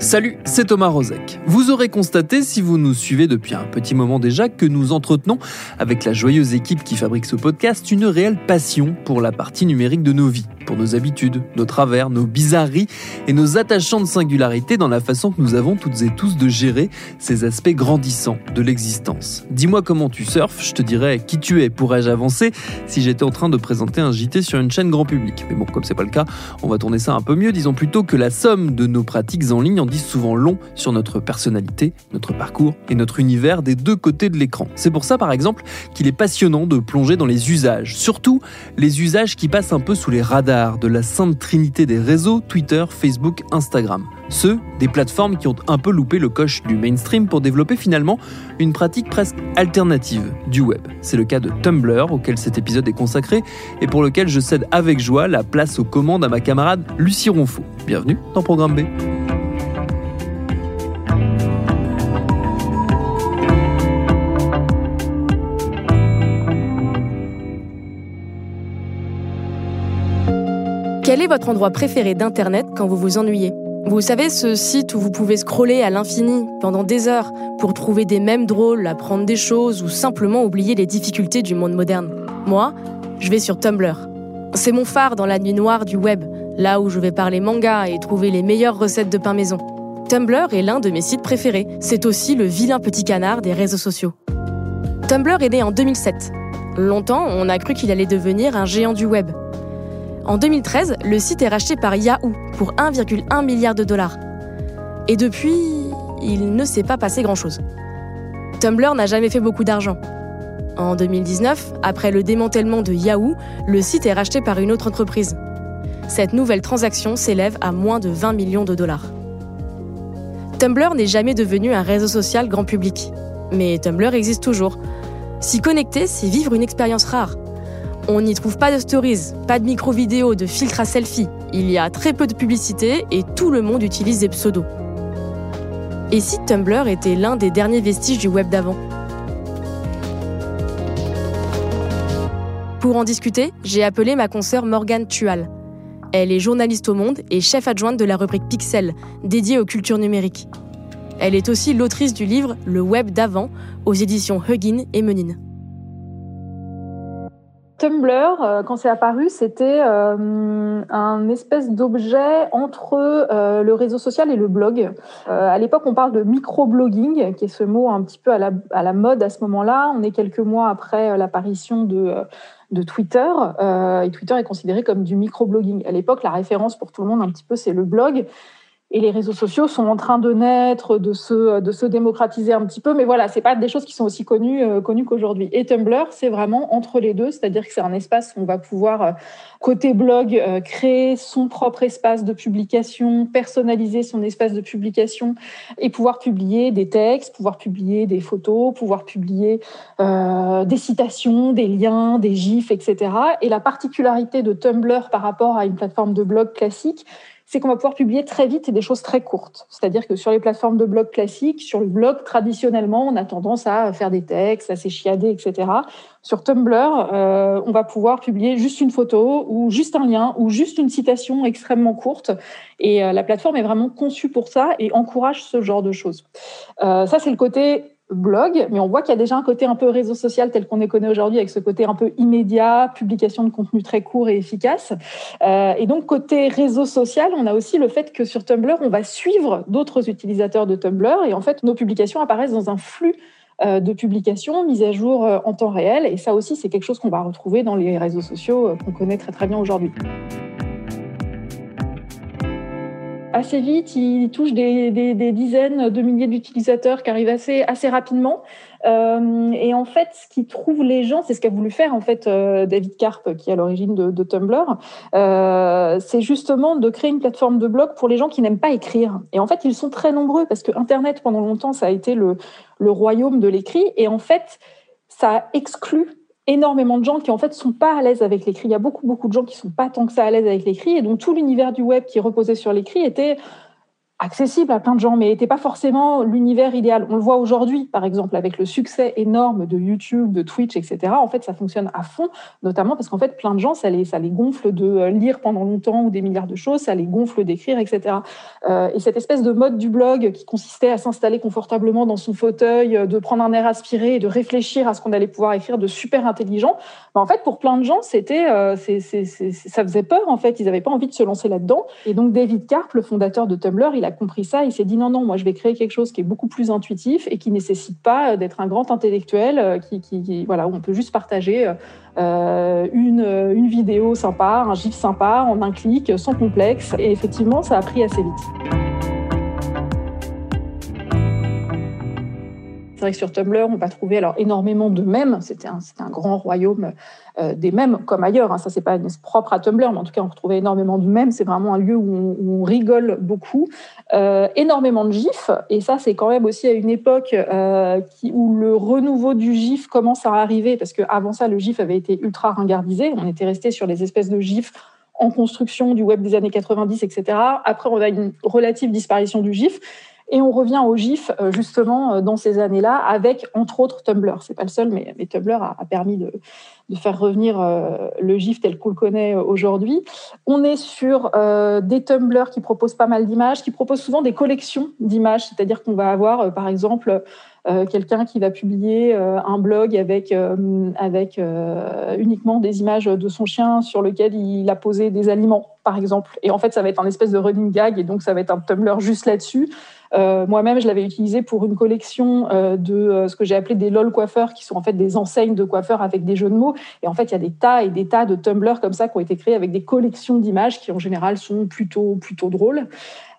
Salut, c'est Thomas Rozek. Vous aurez constaté, si vous nous suivez depuis un petit moment déjà, que nous entretenons, avec la joyeuse équipe qui fabrique ce podcast, une réelle passion pour la partie numérique de nos vies, nos habitudes, nos travers, nos bizarreries et nos attachants de singularité dans la façon que nous avons toutes et tous de gérer ces aspects grandissants de l'existence. Dis-moi comment tu surfes, je te dirais qui tu es, pourrais-je avancer si j'étais en train de présenter un JT sur une chaîne grand public. Mais bon, comme c'est pas le cas, on va tourner ça un peu mieux, disons plutôt que la somme de nos pratiques en ligne en disent souvent long sur notre personnalité, notre parcours et notre univers des deux côtés de l'écran. C'est pour ça, par exemple, qu'il est passionnant de plonger dans les usages, surtout les usages qui passent un peu sous les radars de la sainte trinité des réseaux Twitter, Facebook, Instagram. Ceux des plateformes qui ont un peu loupé le coche du mainstream pour développer finalement une pratique presque alternative du web. C'est le cas de Tumblr, auquel cet épisode est consacré, et pour lequel je cède avec joie la place aux commandes à ma camarade Lucie Ronfaux. Bienvenue dans Programme B. Quel est votre endroit préféré d'Internet quand vous vous ennuyez? Vous savez, ce site où vous pouvez scroller à l'infini pendant des heures pour trouver des mèmes drôles, apprendre des choses ou simplement oublier les difficultés du monde moderne. Moi, je vais sur Tumblr. C'est mon phare dans la nuit noire du web, là où je vais parler manga et trouver les meilleures recettes de pain maison. Tumblr est l'un de mes sites préférés. C'est aussi le vilain petit canard des réseaux sociaux. Tumblr est né en 2007. Longtemps, on a cru qu'il allait devenir un géant du web. En 2013, le site est racheté par Yahoo pour 1,1 milliard de dollars. Et depuis, il ne s'est pas passé grand-chose. Tumblr n'a jamais fait beaucoup d'argent. En 2019, après le démantèlement de Yahoo, le site est racheté par une autre entreprise. Cette nouvelle transaction s'élève à moins de 20 millions de dollars. Tumblr n'est jamais devenu un réseau social grand public. Mais Tumblr existe toujours. S'y connecter, c'est vivre une expérience rare. On n'y trouve pas de stories, pas de micro-vidéos, de filtres à selfie. Il y a très peu de publicité et tout le monde utilise des pseudos. Et si Tumblr était l'un des derniers vestiges du web d'avant? Pour en discuter, j'ai appelé ma consoeur Morgane Tual. Elle est journaliste au Monde et chef adjointe de la rubrique Pixel, dédiée aux cultures numériques. Elle est aussi l'autrice du livre Le web d'avant aux éditions Huggin et Menin. Tumblr, euh, quand c'est apparu, c'était euh, un espèce d'objet entre euh, le réseau social et le blog. À l'époque, on parle de microblogging, qui est ce mot un petit peu à la, à la mode à ce moment-là. On est quelques mois après l'apparition de, de Twitter, et Twitter est considéré comme du microblogging. À l'époque, la référence pour tout le monde un petit peu, c'est le blog. Et les réseaux sociaux sont en train de naître, de se, de se démocratiser un petit peu, mais voilà, c'est pas des choses qui sont aussi connues, euh, connues qu'aujourd'hui. Et Tumblr, c'est vraiment entre les deux, c'est-à-dire que c'est un espace où on va pouvoir, euh, côté blog, euh, créer son propre espace de publication, personnaliser son espace de publication et pouvoir publier des textes, pouvoir publier des photos, pouvoir publier des citations, des liens, des gifs, etc. Et la particularité de Tumblr par rapport à une plateforme de blog classique, c'est qu'on va pouvoir publier très vite des choses très courtes. C'est-à-dire que sur les plateformes de blog classiques, sur le blog, traditionnellement, on a tendance à faire des textes, à s'échiader, etc. Sur Tumblr, euh, on va pouvoir publier juste une photo ou juste un lien ou juste une citation extrêmement courte. Et euh, la plateforme est vraiment conçue pour ça et encourage ce genre de choses. Euh, ça, c'est le côté blog, mais on voit qu'il y a déjà un côté un peu réseau social tel qu'on les connaît aujourd'hui, avec ce côté un peu immédiat, publication de contenu très court et efficace. Euh, et donc, côté réseau social, on a aussi le fait que sur Tumblr, on va suivre d'autres utilisateurs de Tumblr, et en fait, nos publications apparaissent dans un flux euh, de publications mises à jour euh, en temps réel. Et ça aussi, c'est quelque chose qu'on va retrouver dans les réseaux sociaux qu'on connaît très très bien aujourd'hui assez vite, il touche des, dizaines de milliers d'utilisateurs qui arrivent assez, rapidement. Euh, et en fait, ce qui trouve les gens, c'est ce qu'a voulu faire en fait euh, David Karp, qui est à l'origine de, Tumblr, euh, c'est justement de créer une plateforme de blog pour les gens qui n'aiment pas écrire. Et en fait, ils sont très nombreux parce que Internet pendant longtemps ça a été le, le royaume de l'écrit, et en fait, ça exclut énormément de gens qui en fait sont pas à l'aise avec l'écrit. Il y a beaucoup beaucoup de gens qui sont pas tant que ça à l'aise avec l'écrit et donc tout l'univers du web qui reposait sur l'écrit était accessible à plein de gens, mais n'était pas forcément l'univers idéal. On le voit aujourd'hui, par exemple, avec le succès énorme de YouTube, de Twitch, etc. En fait, ça fonctionne à fond, notamment parce qu'en fait, plein de gens, ça les, gonfle de euh, lire pendant longtemps ou des milliards de choses, ça les gonfle d'écrire, etc. Euh, et cette espèce de mode du blog qui consistait à s'installer confortablement dans son fauteuil, euh, de prendre un air aspiré et de réfléchir à ce qu'on allait pouvoir écrire de super intelligent, bah, en fait, pour plein de gens, c'était, ça faisait peur, en fait. Ils n'avaient pas envie de se lancer là-dedans. Et donc, David Karp, le fondateur de Tumblr, il a compris ça, il s'est dit non, non, moi je vais créer quelque chose qui est beaucoup plus intuitif et qui nécessite pas d'être un grand intellectuel, euh, qui, voilà, où on peut juste partager euh, une, une vidéo sympa, un gif sympa en un clic, sans complexe. Et effectivement, ça a pris assez vite. C'est vrai que sur Tumblr, on va trouver alors énormément de mèmes. C'était un, grand royaume euh, des mèmes, comme ailleurs. Hein. Ça, c'est pas propre à Tumblr, mais en tout cas, on retrouvait énormément de mèmes. C'est vraiment un lieu où on, rigole beaucoup. Euh, énormément de gifs. Et ça, c'est quand même aussi à une époque euh, où le renouveau du gif commence à arriver, parce qu'avant ça, le gif avait été ultra ringardisé. On était resté sur les espèces de gifs en construction du web des années 90, etc. Après, on a une relative disparition du GIF. Et on revient au GIF euh, justement euh, dans ces années-là avec entre autres Tumblr. C'est pas le seul, mais, Tumblr a, permis de, faire revenir euh, le GIF tel qu'on le connaît aujourd'hui. On est sur des Tumblr qui proposent pas mal d'images, qui proposent souvent des collections d'images, c'est-à-dire qu'on va avoir par exemple quelqu'un qui va publier un blog avec, avec uniquement des images de son chien sur lequel il a posé des aliments, par exemple. Et en fait, ça va être un espèce de running gag, et donc ça va être un Tumblr juste là-dessus. Euh, moi-même, je l'avais utilisé pour une collection euh, de euh, ce que j'ai appelé des LOL coiffeurs, qui sont en fait des enseignes de coiffeurs avec des jeux de mots. Et en fait, il y a des tas et des tas de Tumblr comme ça qui ont été créés avec des collections d'images qui, en général, sont plutôt, plutôt drôles.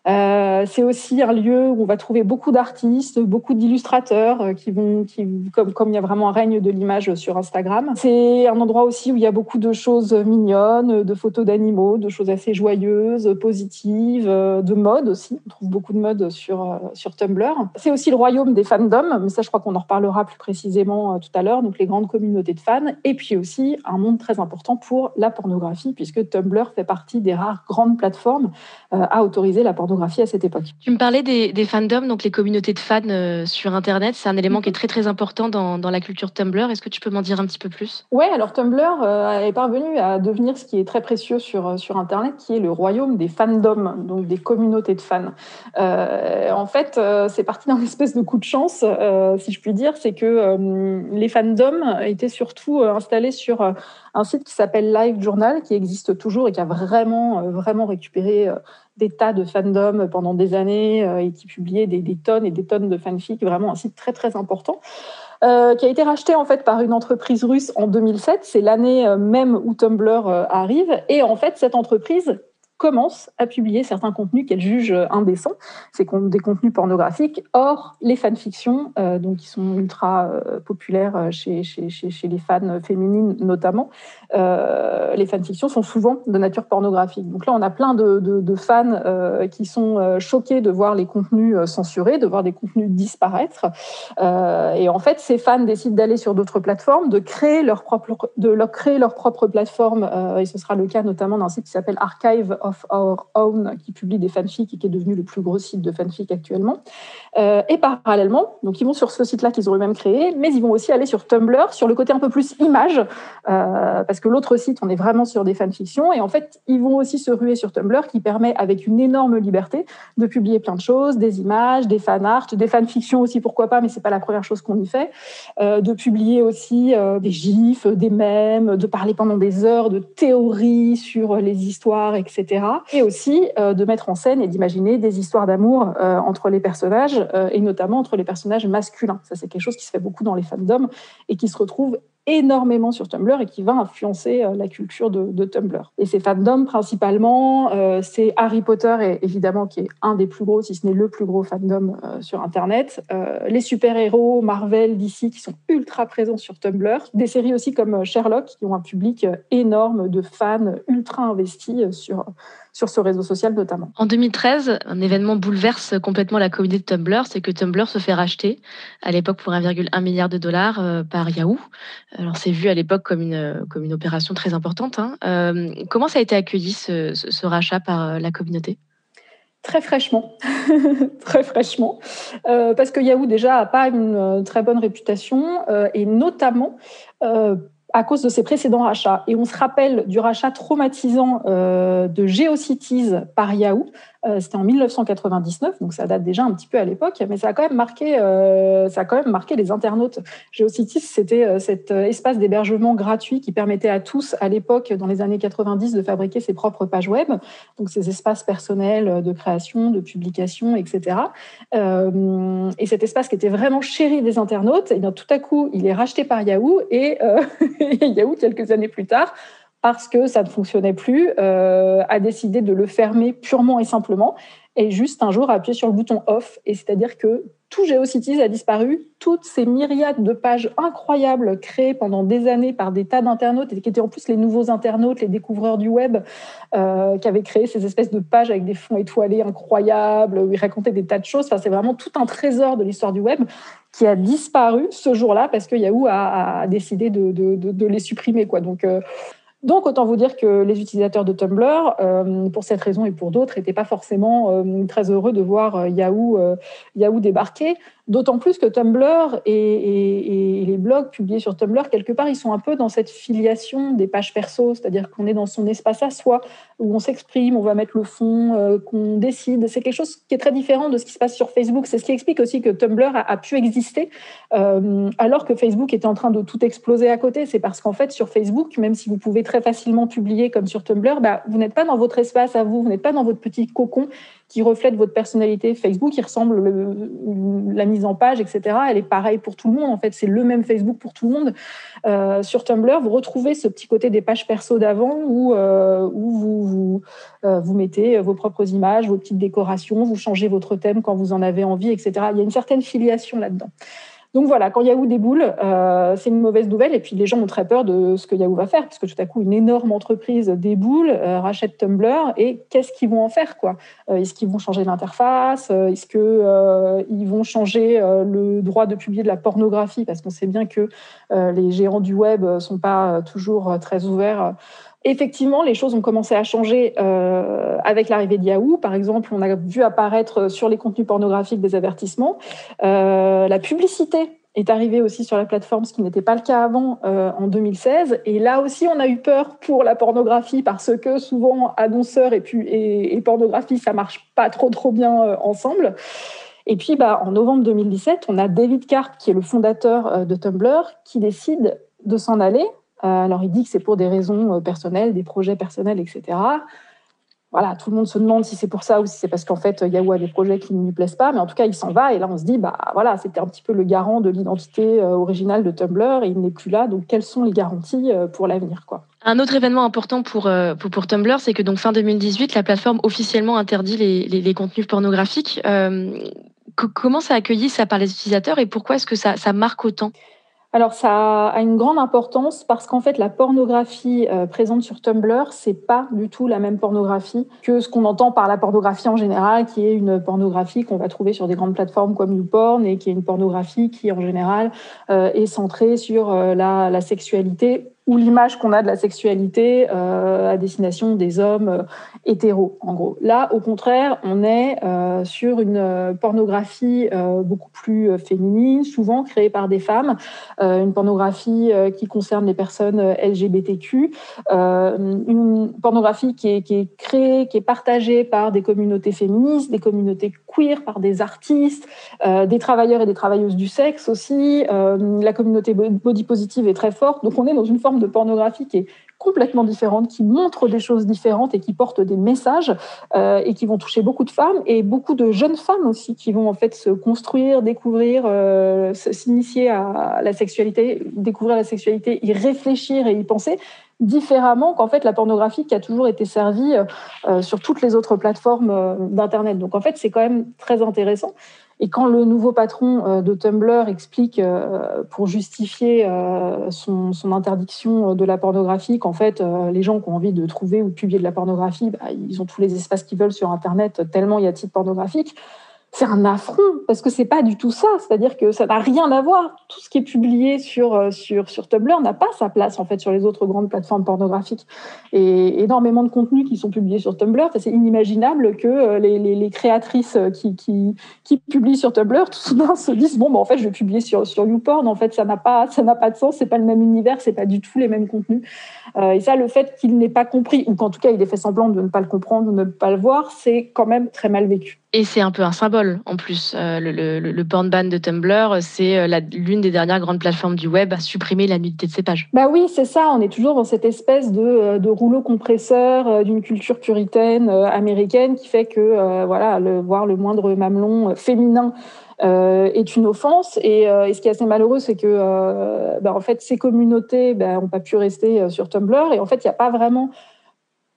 Euh, c'est aussi un lieu où on va trouver beaucoup d'artistes, beaucoup d'illustrateurs euh, qui vont, qui, comme, comme il y a vraiment un règne de l'image sur Instagram. C'est un endroit aussi où il y a beaucoup de choses mignonnes, de photos d'animaux, de choses assez joyeuses, positives, euh, de mode aussi. On trouve beaucoup de mode sur, sur Tumblr. C'est aussi le royaume des fandoms, mais ça, je crois qu'on en reparlera plus précisément tout à l'heure. Donc, les grandes communautés de fans. Et puis aussi un monde très important pour la pornographie, puisque Tumblr fait partie des rares grandes plateformes à autoriser la pornographie à cette époque. Tu me parlais des, fandoms, donc les communautés de fans euh, sur Internet. C'est un élément qui est très très important dans, la culture Tumblr. Est-ce que tu peux m'en dire un petit peu plus? Oui, alors Tumblr euh, est parvenu à devenir ce qui est très précieux sur, euh, sur Internet, qui est le royaume des fandoms, donc des communautés de fans. en fait, c'est parti d'un espèce de coup de chance, si je puis dire. C'est que les fandoms étaient surtout installés sur un site qui s'appelle Live Journal, qui existe toujours et qui a vraiment, vraiment récupéré des tas de fandoms pendant des années euh, et qui publiait des, tonnes et des tonnes de fanfics, vraiment un site très très important. Euh, qui a été racheté en fait par une entreprise russe en 2007. C'est l'année euh, même où Tumblr arrive. Et en fait, cette entreprise commence à publier certains contenus qu'elle juge indécents, c'est des contenus pornographiques. Or, les fanfictions, euh, donc qui sont ultra euh, populaires euh, chez, les fans féminines notamment, euh, les fanfictions sont souvent de nature pornographique. Donc là, on a plein de fans qui sont choqués de voir les contenus censurés, de voir des contenus disparaître. et en fait, ces fans décident d'aller sur d'autres plateformes, de créer leur propre, de leur créer leur propre plateforme. et ce sera le cas notamment d'un site qui s'appelle Archive of of Our Own, qui publie des fanfics et qui est devenu le plus gros site de fanfic actuellement. Euh, et parallèlement, donc ils vont sur ce site-là qu'ils ont eux-mêmes créé, mais ils vont aussi aller sur Tumblr, sur le côté un peu plus image, euh, parce que l'autre site, on est vraiment sur des fanfictions. Et en fait, ils vont aussi se ruer sur Tumblr, qui permet, avec une énorme liberté, de publier plein de choses, des images, des fan art, des fanfictions aussi, pourquoi pas, mais c'est pas la première chose qu'on y fait, euh, de publier aussi des gifs, des mèmes, de parler pendant des heures de théories sur les histoires, etc. Et aussi de mettre en scène et d'imaginer des histoires d'amour entre les personnages euh, et notamment entre les personnages masculins. Ça, c'est quelque chose qui se fait beaucoup dans les fandoms et qui se retrouve énormément sur Tumblr et qui va influencer euh, la culture de, Tumblr. Et ces fandoms, principalement, euh, c'est Harry Potter, et, évidemment, qui est un des plus gros, si ce n'est le plus gros fandom sur Internet. les super-héros Marvel, DC, qui sont ultra présents sur Tumblr. Des séries aussi comme Sherlock, qui ont un public énorme de fans ultra investis sur, sur ce réseau social notamment. En 2013, un événement bouleverse complètement la communauté de Tumblr, c'est que Tumblr se fait racheter à l'époque pour 1,1 milliard de dollars euh, par Yahoo. Alors c'est vu à l'époque comme une, comme une opération très importante. Hein. Euh, comment ça a été accueilli ce, ce, rachat par euh, la communauté? Très fraîchement, très fraîchement, parce que Yahoo déjà a pas une très bonne réputation et notamment à cause de ses précédents rachats. Et on se rappelle du rachat traumatisant euh, de GeoCities par Yahoo. Euh, c'était en 1999, donc ça date déjà un petit peu à l'époque, mais ça a quand même marqué, euh, ça a quand même marqué les internautes. GeoCities, c'était cet espace d'hébergement gratuit qui permettait à tous, à l'époque, dans les années 90, de fabriquer ses propres pages web, donc ces espaces personnels de création, de publication, etc. et cet espace qui était vraiment chéri des internautes, et bien tout à coup, il est racheté par Yahoo et Yahoo, quelques années plus tard, parce que ça ne fonctionnait plus, euh, a décidé de le fermer purement et simplement, et juste un jour a appuyé sur le bouton off, et c'est-à-dire que tout GeoCities a disparu, toutes ces myriades de pages incroyables créées pendant des années par des tas d'internautes, et qui étaient en plus les nouveaux internautes, les découvreurs du web, euh, qui avaient créé ces espèces de pages avec des fonds étoilés incroyables, où ils racontaient des tas de choses, enfin c'est vraiment tout un trésor de l'histoire du web, qui a disparu ce jour-là parce que Yahoo a, décidé de, les supprimer. Donc, euh, donc, autant vous dire que les utilisateurs de Tumblr, euh, pour cette raison et pour d'autres, n'étaient pas forcément euh, très heureux de voir Yahoo, Yahoo débarquer. D'autant plus que Tumblr et, les blogs publiés sur Tumblr, quelque part, ils sont un peu dans cette filiation des pages perso, c'est-à-dire qu'on est dans son espace à soi, où on s'exprime, on va mettre le fond, euh, qu'on décide. C'est quelque chose qui est très différent de ce qui se passe sur Facebook. C'est ce qui explique aussi que Tumblr a, pu exister euh, alors que Facebook était en train de tout exploser à côté. C'est parce qu'en fait, sur Facebook, même si vous pouvez très facilement publier comme sur Tumblr, bah, vous n'êtes pas dans votre espace à vous, vous n'êtes pas dans votre petit cocon qui reflète votre personnalité. Facebook, il ressemble la mise en page, etc. Elle est pareille pour tout le monde. En fait, c'est le même Facebook pour tout le monde. Euh, sur Tumblr, vous retrouvez ce petit côté des pages perso d'avant où, euh, où vous, vous, euh, vous, mettez vos propres images, vos petites décorations, vous changez votre thème quand vous en avez envie, etc. Il y a une certaine filiation là-dedans. Donc voilà, quand Yahoo déboule, euh, c'est une mauvaise nouvelle. Et puis les gens ont très peur de ce que Yahoo va faire, parce que tout à coup, une énorme entreprise déboule, euh, rachète Tumblr, et qu'est-ce qu'ils vont en faire quoi? Euh, Est-ce qu'ils vont changer l'interface? Est-ce qu'ils vont changer le droit de publier de la pornographie? Parce qu'on sait bien que les gérants du web ne sont pas toujours très ouverts Effectivement, les choses ont commencé à changer euh, avec l'arrivée de Yahoo. Par exemple, on a vu apparaître sur les contenus pornographiques des avertissements. Euh, la publicité est arrivée aussi sur la plateforme, ce qui n'était pas le cas avant euh, en 2016. Et là aussi, on a eu peur pour la pornographie parce que souvent, annonceurs et, et, pornographie, ça marche pas trop trop bien ensemble. Et puis, bah, en novembre 2017, on a David Karp, qui est le fondateur de Tumblr, qui décide de s'en aller euh, alors, il dit que c'est pour des raisons euh, personnelles, des projets personnels, etc. Voilà, tout le monde se demande si c'est pour ça ou si c'est parce qu'en fait, Yahoo a des projets qui ne lui plaisent pas. Mais en tout cas, il s'en va. Et là, on se dit, bah voilà, c'était un petit peu le garant de l'identité euh, originale de Tumblr et il n'est plus là. Donc, quelles sont les garanties pour l'avenir, quoi? Un autre événement important pour, pour, Tumblr, c'est que donc fin 2018, la plateforme officiellement interdit les, les, contenus pornographiques. comment ça a accueilli ça par les utilisateurs et pourquoi est-ce que ça, ça marque autant? Alors ça a une grande importance parce qu'en fait la pornographie euh, présente sur Tumblr, c'est pas du tout la même pornographie que ce qu'on entend par la pornographie en général, qui est une pornographie qu'on va trouver sur des grandes plateformes comme YouPorn et qui est une pornographie qui en général euh, est centrée sur euh, la, la, sexualité ou l'image qu'on a de la sexualité à destination des hommes hétéros, en gros. Là, au contraire, on est sur une pornographie beaucoup plus féminine, souvent créée par des femmes, une pornographie qui concerne les personnes LGBTQ, une pornographie qui est, qui est créée, qui est partagée par des communautés féministes, des communautés queer, par des artistes, des travailleurs et des travailleuses du sexe aussi. la communauté body positive est très forte. Donc on est dans une forme de pornographie qui est complètement différente, qui montre des choses différentes et qui porte des messages euh, et qui vont toucher beaucoup de femmes et beaucoup de jeunes femmes aussi qui vont en fait se construire, découvrir, euh, s'initier à la sexualité, découvrir la sexualité, y réfléchir et y penser différemment qu'en fait la pornographie qui a toujours été servie euh, sur toutes les autres plateformes d'internet. Donc en fait c'est quand même très intéressant. Et quand le nouveau patron euh, de Tumblr explique, euh, pour justifier euh, son, interdiction de la pornographie, qu'en fait, les gens qui ont envie de trouver ou publier de la pornographie, bah, ils ont tous les espaces qu'ils veulent sur Internet, tellement il y a de sites pornographiques c'est un affront parce que c'est pas du tout ça. C'est-à-dire que ça n'a rien à voir. Tout ce qui est publié sur euh, sur sur Tumblr n'a pas sa place en fait sur les autres grandes plateformes pornographiques. Et énormément de contenus qui sont publiés sur Tumblr, c'est inimaginable que euh, les, les, créatrices euh, qui, qui publient sur Tumblr tout soudain se disent bon bah en fait je vais publier sur sur YouPorn. En fait ça n'a pas ça n'a pas de sens. C'est pas le même univers. C'est pas du tout les mêmes contenus. Et ça le fait qu'il n'ait pas compris ou qu'en tout cas il ait fait semblant de ne pas le comprendre ou de ne pas le voir, c'est quand même très mal vécu. Et c'est un peu un symbole en plus. Euh, le, le, le porn ban de Tumblr, c'est euh, l'une des dernières grandes plateformes du web à supprimer la nudité de ses pages. Bah oui, c'est ça. On est toujours dans cette espèce de, euh, rouleau compresseur d'une culture puritaine américaine qui fait que voilà, voir le moindre mamelon féminin est une offense. Et, et, ce qui est assez malheureux, c'est que bah, en fait, ces communautés n'ont bah, pas pu rester sur Tumblr. Et en fait, il n'y a pas vraiment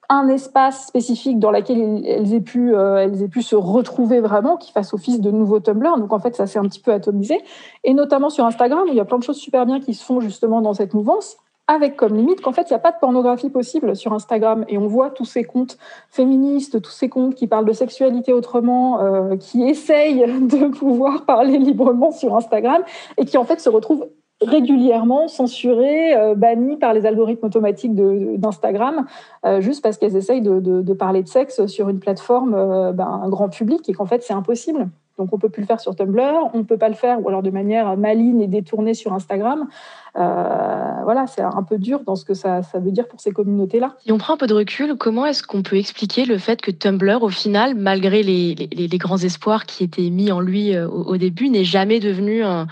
un espace spécifique dans lequel elles aient pu, euh, elles pu se retrouver vraiment, qui fasse office de nouveau Tumblr. Donc en fait, ça s'est un petit peu atomisé. Et notamment sur Instagram, où il y a plein de choses super bien qui se font justement dans cette mouvance, avec comme limite qu'en fait, il n'y a pas de pornographie possible sur Instagram. Et on voit tous ces comptes féministes, tous ces comptes qui parlent de sexualité autrement, euh, qui essayent de pouvoir parler librement sur Instagram, et qui en fait se retrouvent régulièrement censurées, euh, bannies par les algorithmes automatiques d'Instagram, euh, juste parce qu'elles essayent de, parler de sexe sur une plateforme euh, ben, grand public et qu'en fait c'est impossible. Donc on peut plus le faire sur Tumblr, on ne peut pas le faire ou alors de manière maligne et détournée sur Instagram. Euh, voilà, c'est un peu dur dans ce que ça, ça veut dire pour ces communautés-là. Si on prend un peu de recul, comment est-ce qu'on peut expliquer le fait que Tumblr, au final, malgré les, les, grands espoirs qui étaient mis en lui euh, au, début, n'est jamais devenu un,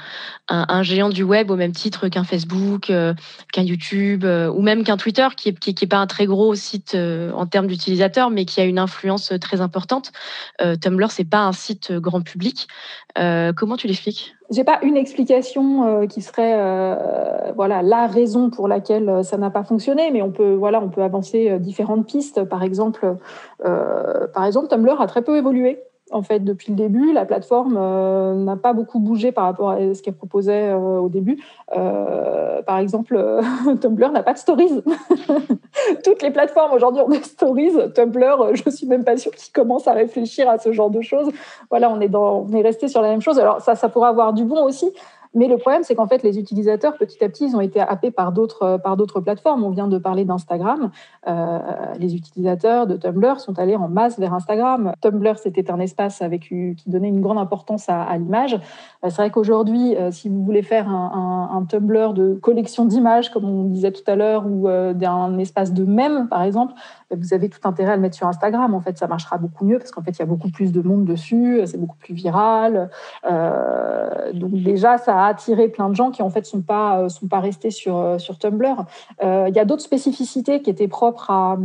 un, géant du web au même titre qu'un Facebook, euh, qu'un YouTube ou même qu'un Twitter, qui n'est qui, pas un très gros site en termes d'utilisateurs, mais qui a une influence très importante. Tumblr, c'est pas un site grand public. comment tu l'expliques? J'ai pas une explication euh, qui serait euh, voilà la raison pour laquelle euh, ça n'a pas fonctionné, mais on peut voilà on peut avancer différentes pistes. Par exemple, par exemple Tumblr a très peu évolué en fait, depuis le début, la plateforme euh, n'a pas beaucoup bougé par rapport à ce qu'elle proposait euh, au début. Euh, par exemple, Tumblr n'a pas de stories. Toutes les plateformes aujourd'hui ont des stories. Tumblr, je suis même pas sûre qu'ils commencent à réfléchir à ce genre de choses. Voilà, on est, dans, on est resté sur la même chose. Alors ça, ça pourrait avoir du bon aussi, mais le problème, c'est qu'en fait, les utilisateurs, petit à petit, ils ont été happés par d'autres, par d'autres plateformes. On vient de parler d'Instagram. Euh, les utilisateurs de Tumblr sont allés en masse vers Instagram. Tumblr, c'était un espace qui donnait une grande importance à, l'image. Euh, c'est vrai qu'aujourd'hui, euh, si vous voulez faire un, Tumblr de collection d'images, comme on disait tout à l'heure, ou d'un espace de mèmes, par exemple, vous avez tout intérêt à le mettre sur Instagram. En fait, ça marchera beaucoup mieux parce qu'en fait, il y a beaucoup plus de monde dessus, c'est beaucoup plus viral. Euh, donc déjà, ça attiré plein de gens qui en fait sont pas euh, sont pas restés sur euh, sur Tumblr. Euh, il y a d'autres spécificités qui étaient propres à,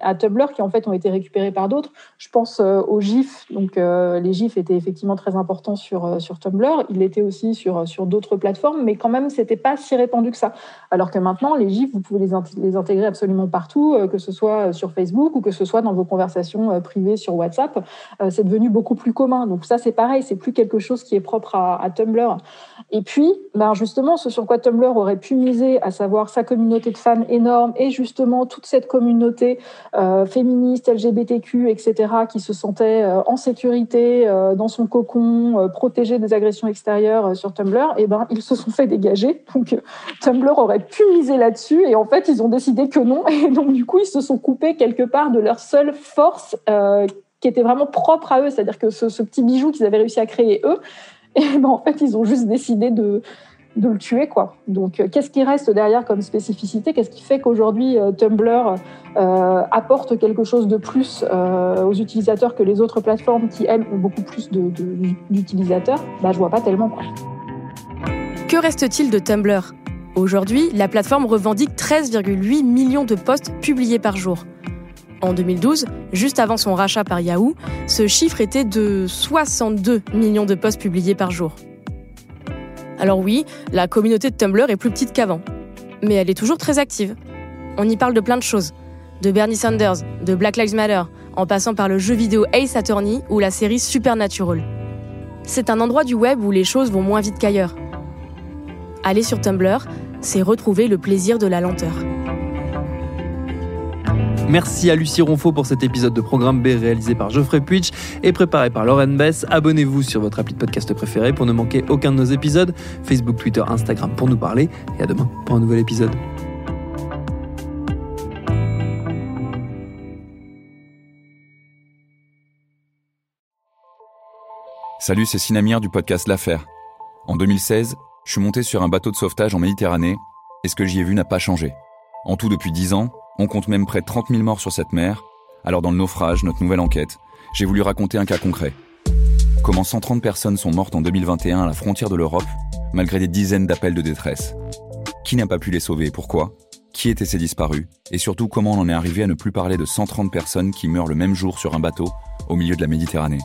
à Tumblr qui en fait ont été récupérées par d'autres. Je pense aux GIFs. Donc les GIFs étaient effectivement très importants sur sur Tumblr. Ils l'étaient aussi sur sur d'autres plateformes, mais quand même, c'était pas si répandu que ça. Alors que maintenant, les GIFs, vous pouvez les, intégrer absolument partout, que ce soit sur Facebook ou que ce soit dans vos conversations privées sur WhatsApp, c'est devenu beaucoup plus commun. Donc ça, c'est pareil, c'est plus quelque chose qui est propre à, Tumblr. Et puis, ben justement, ce sur quoi Tumblr aurait pu miser, à savoir sa communauté de fans énorme et justement toute cette communauté euh, féministe, LGBTQ, etc., qui se sentait euh, en sécurité euh, dans son cocon, protégée des agressions extérieures sur Tumblr, et ben ils se sont fait dégager. Donc Tumblr aurait pu miser là-dessus et en fait ils ont décidé que non. Et donc du coup ils se sont coupés quelque part de leur seule force qui était vraiment propre à eux, c'est-à-dire que ce petit bijou qu'ils avaient réussi à créer eux, et ben, en fait, ils ont juste décidé de, le tuer. Donc, euh, qu'est-ce qui reste derrière comme spécificité? Qu'est-ce qui fait qu'aujourd'hui, euh, Tumblr euh, apporte quelque chose de plus aux utilisateurs que les autres plateformes qui, elles, ont beaucoup plus d'utilisateurs de, de, bah, Je vois pas tellement. Que reste-t-il de Tumblr? Aujourd'hui, la plateforme revendique 13,8 millions de posts publiés par jour. En 2012, juste avant son rachat par Yahoo, ce chiffre était de 62 millions de posts publiés par jour. Alors oui, la communauté de Tumblr est plus petite qu'avant, mais elle est toujours très active. On y parle de plein de choses, de Bernie Sanders, de Black Lives Matter, en passant par le jeu vidéo Ace Attorney ou la série Supernatural. C'est un endroit du web où les choses vont moins vite qu'ailleurs. Aller sur Tumblr, c'est retrouver le plaisir de la lenteur. Merci à Lucie Ronfaux pour cet épisode de Programme B réalisé par Geoffrey Puitch et préparé par Lauren Bess. Abonnez-vous sur votre appli de podcast préféré pour ne manquer aucun de nos épisodes. Facebook, Twitter, Instagram pour nous parler. Et à demain pour un nouvel épisode. Salut, c'est Sinamir du podcast L'Affaire. En 2016, je suis monté sur un bateau de sauvetage en Méditerranée et ce que j'y ai vu n'a pas changé. En tout, depuis 10 ans, on compte même près de 30 000 morts sur cette mer. Alors dans le naufrage, notre nouvelle enquête, j'ai voulu raconter un cas concret. Comment 130 personnes sont mortes en 2021 à la frontière de l'Europe, malgré des dizaines d'appels de détresse. Qui n'a pas pu les sauver? Pourquoi? Qui étaient ces disparus? Et surtout, comment on en est arrivé à ne plus parler de 130 personnes qui meurent le même jour sur un bateau au milieu de la Méditerranée?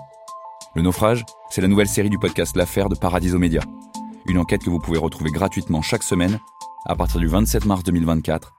Le naufrage, c'est la nouvelle série du podcast L'affaire de Paradiso Média. Une enquête que vous pouvez retrouver gratuitement chaque semaine à partir du 27 mars 2024